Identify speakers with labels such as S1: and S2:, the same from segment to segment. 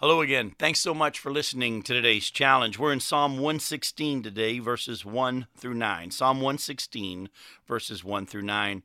S1: Hello again. Thanks so much for listening to today's challenge. We're in Psalm 116 today, verses 1 through 9. Psalm 116, verses 1 through 9.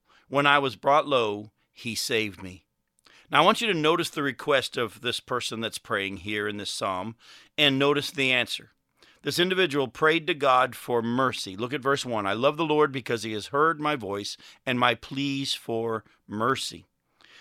S1: When I was brought low, he saved me. Now, I want you to notice the request of this person that's praying here in this psalm and notice the answer. This individual prayed to God for mercy. Look at verse 1. I love the Lord because he has heard my voice and my pleas for mercy.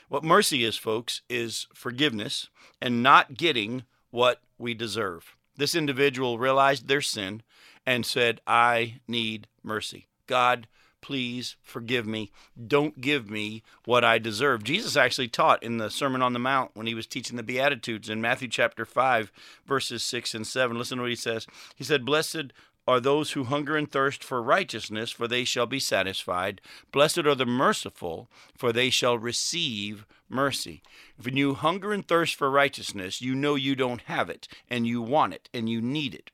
S1: What mercy is, folks, is forgiveness and not getting what we deserve. This individual realized their sin and said, I need mercy. God, please forgive me. Don't give me what I deserve. Jesus actually taught in the Sermon on the Mount when he was teaching the Beatitudes in Matthew chapter 5, verses 6 and 7. Listen to what he says. He said, Blessed are those who hunger and thirst for righteousness, for they shall be satisfied. Blessed are the merciful, for they shall receive mercy. When you hunger and thirst for righteousness, you know you don't have it, and you want it, and you need it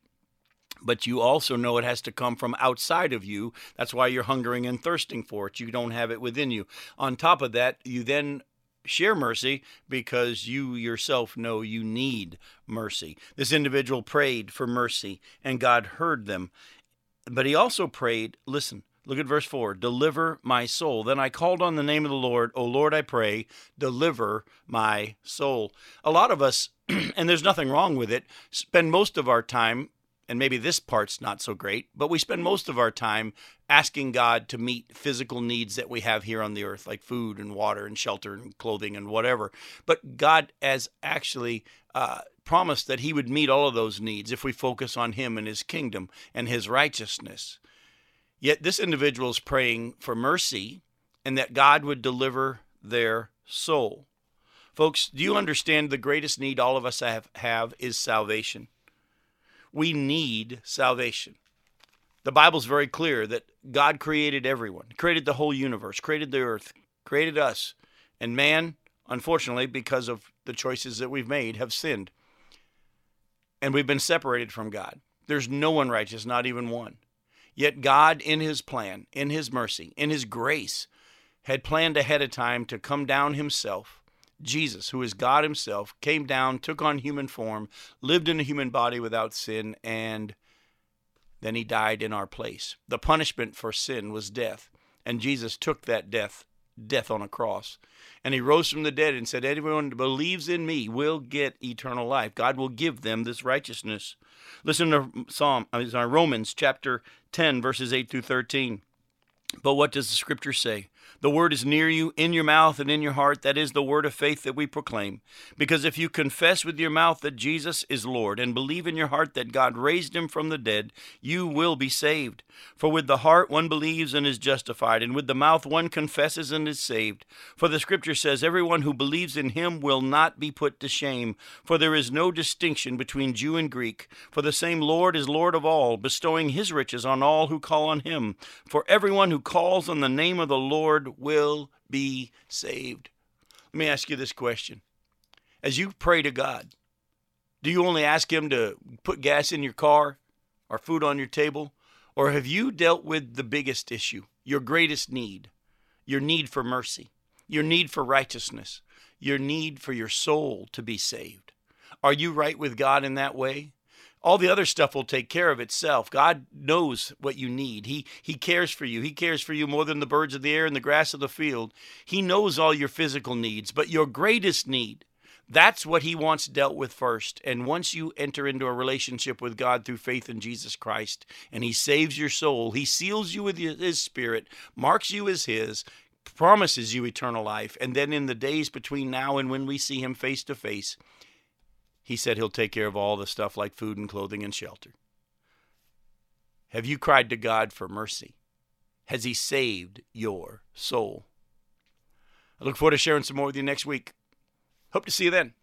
S1: but you also know it has to come from outside of you. That's why you're hungering and thirsting for it. You don't have it within you. On top of that, you then share mercy because you yourself know you need mercy. This individual prayed for mercy and God heard them. But he also prayed, listen, look at verse 4 deliver my soul. Then I called on the name of the Lord. O Lord, I pray, deliver my soul. A lot of us, and there's nothing wrong with it, spend most of our time and maybe this part's not so great, but we spend most of our time asking God to meet physical needs that we have here on the earth, like food and water and shelter and clothing and whatever. But God has actually uh, promised that He would meet all of those needs if we focus on Him and His kingdom and His righteousness. Yet this individual is praying for mercy and that God would deliver their soul. Folks, do you understand the greatest need all of us have, have is salvation? We need salvation. The Bible's very clear that God created everyone, created the whole universe, created the earth, created us. And man, unfortunately, because of the choices that we've made, have sinned. And we've been separated from God. There's no one righteous, not even one. Yet God, in his plan, in his mercy, in his grace, had planned ahead of time to come down himself Jesus, who is God Himself, came down, took on human form, lived in a human body without sin, and then He died in our place. The punishment for sin was death, and Jesus took that death, death on a cross. And He rose from the dead and said, Anyone who believes in me will get eternal life. God will give them this righteousness. Listen to Psalm, Romans chapter 10, verses 8 through 13. But what does the scripture say? The word is near you, in your mouth and in your heart. That is the word of faith that we proclaim. Because if you confess with your mouth that Jesus is Lord and believe in your heart that God raised him from the dead, you will be saved. For with the heart one believes and is justified, and with the mouth one confesses and is saved. For the scripture says, Everyone who believes in him will not be put to shame. For there is no distinction between Jew and Greek. For the same Lord is Lord of all, bestowing his riches on all who call on him. For everyone who calls on the name of the Lord will be saved. Let me ask you this question. As you pray to God, do you only ask Him to put gas in your car or food on your table? Or have you dealt with the biggest issue, your greatest need, your need for mercy, your need for righteousness, your need for your soul to be saved? Are you right with God in that way? All the other stuff will take care of itself. God knows what you need. He he cares for you. He cares for you more than the birds of the air and the grass of the field. He knows all your physical needs, but your greatest need, that's what he wants dealt with first. And once you enter into a relationship with God through faith in Jesus Christ and he saves your soul, he seals you with his spirit, marks you as his, promises you eternal life, and then in the days between now and when we see him face to face, he said he'll take care of all the stuff like food and clothing and shelter. Have you cried to God for mercy? Has He saved your soul? I look forward to sharing some more with you next week. Hope to see you then.